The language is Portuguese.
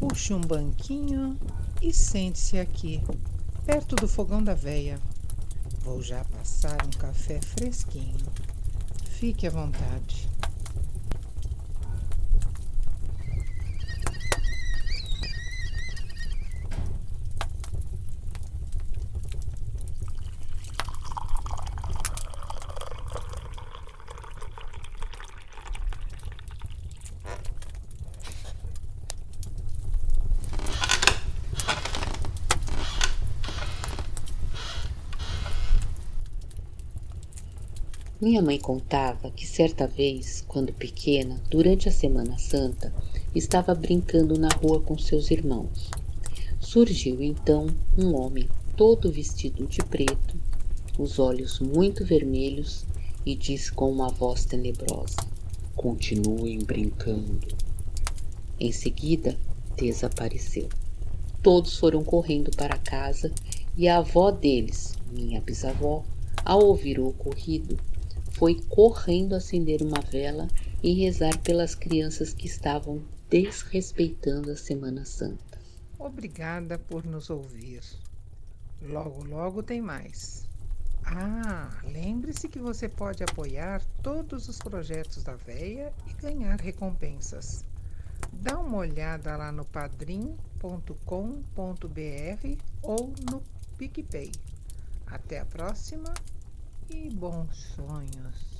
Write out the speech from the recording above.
Puxe um banquinho e sente-se aqui, perto do fogão da veia. Vou já passar um café fresquinho. Fique à vontade. Minha mãe contava que certa vez, quando pequena, durante a Semana Santa, estava brincando na rua com seus irmãos. Surgiu então um homem todo vestido de preto, os olhos muito vermelhos, e disse com uma voz tenebrosa: Continuem brincando. Em seguida, desapareceu. Todos foram correndo para casa e a avó deles, minha bisavó, ao ouvir o ocorrido, foi correndo acender uma vela e rezar pelas crianças que estavam desrespeitando a Semana Santa. Obrigada por nos ouvir. Logo, logo tem mais. Ah, lembre-se que você pode apoiar todos os projetos da Veia e ganhar recompensas. Dá uma olhada lá no padrim.com.br ou no PicPay. Até a próxima bons sonhos.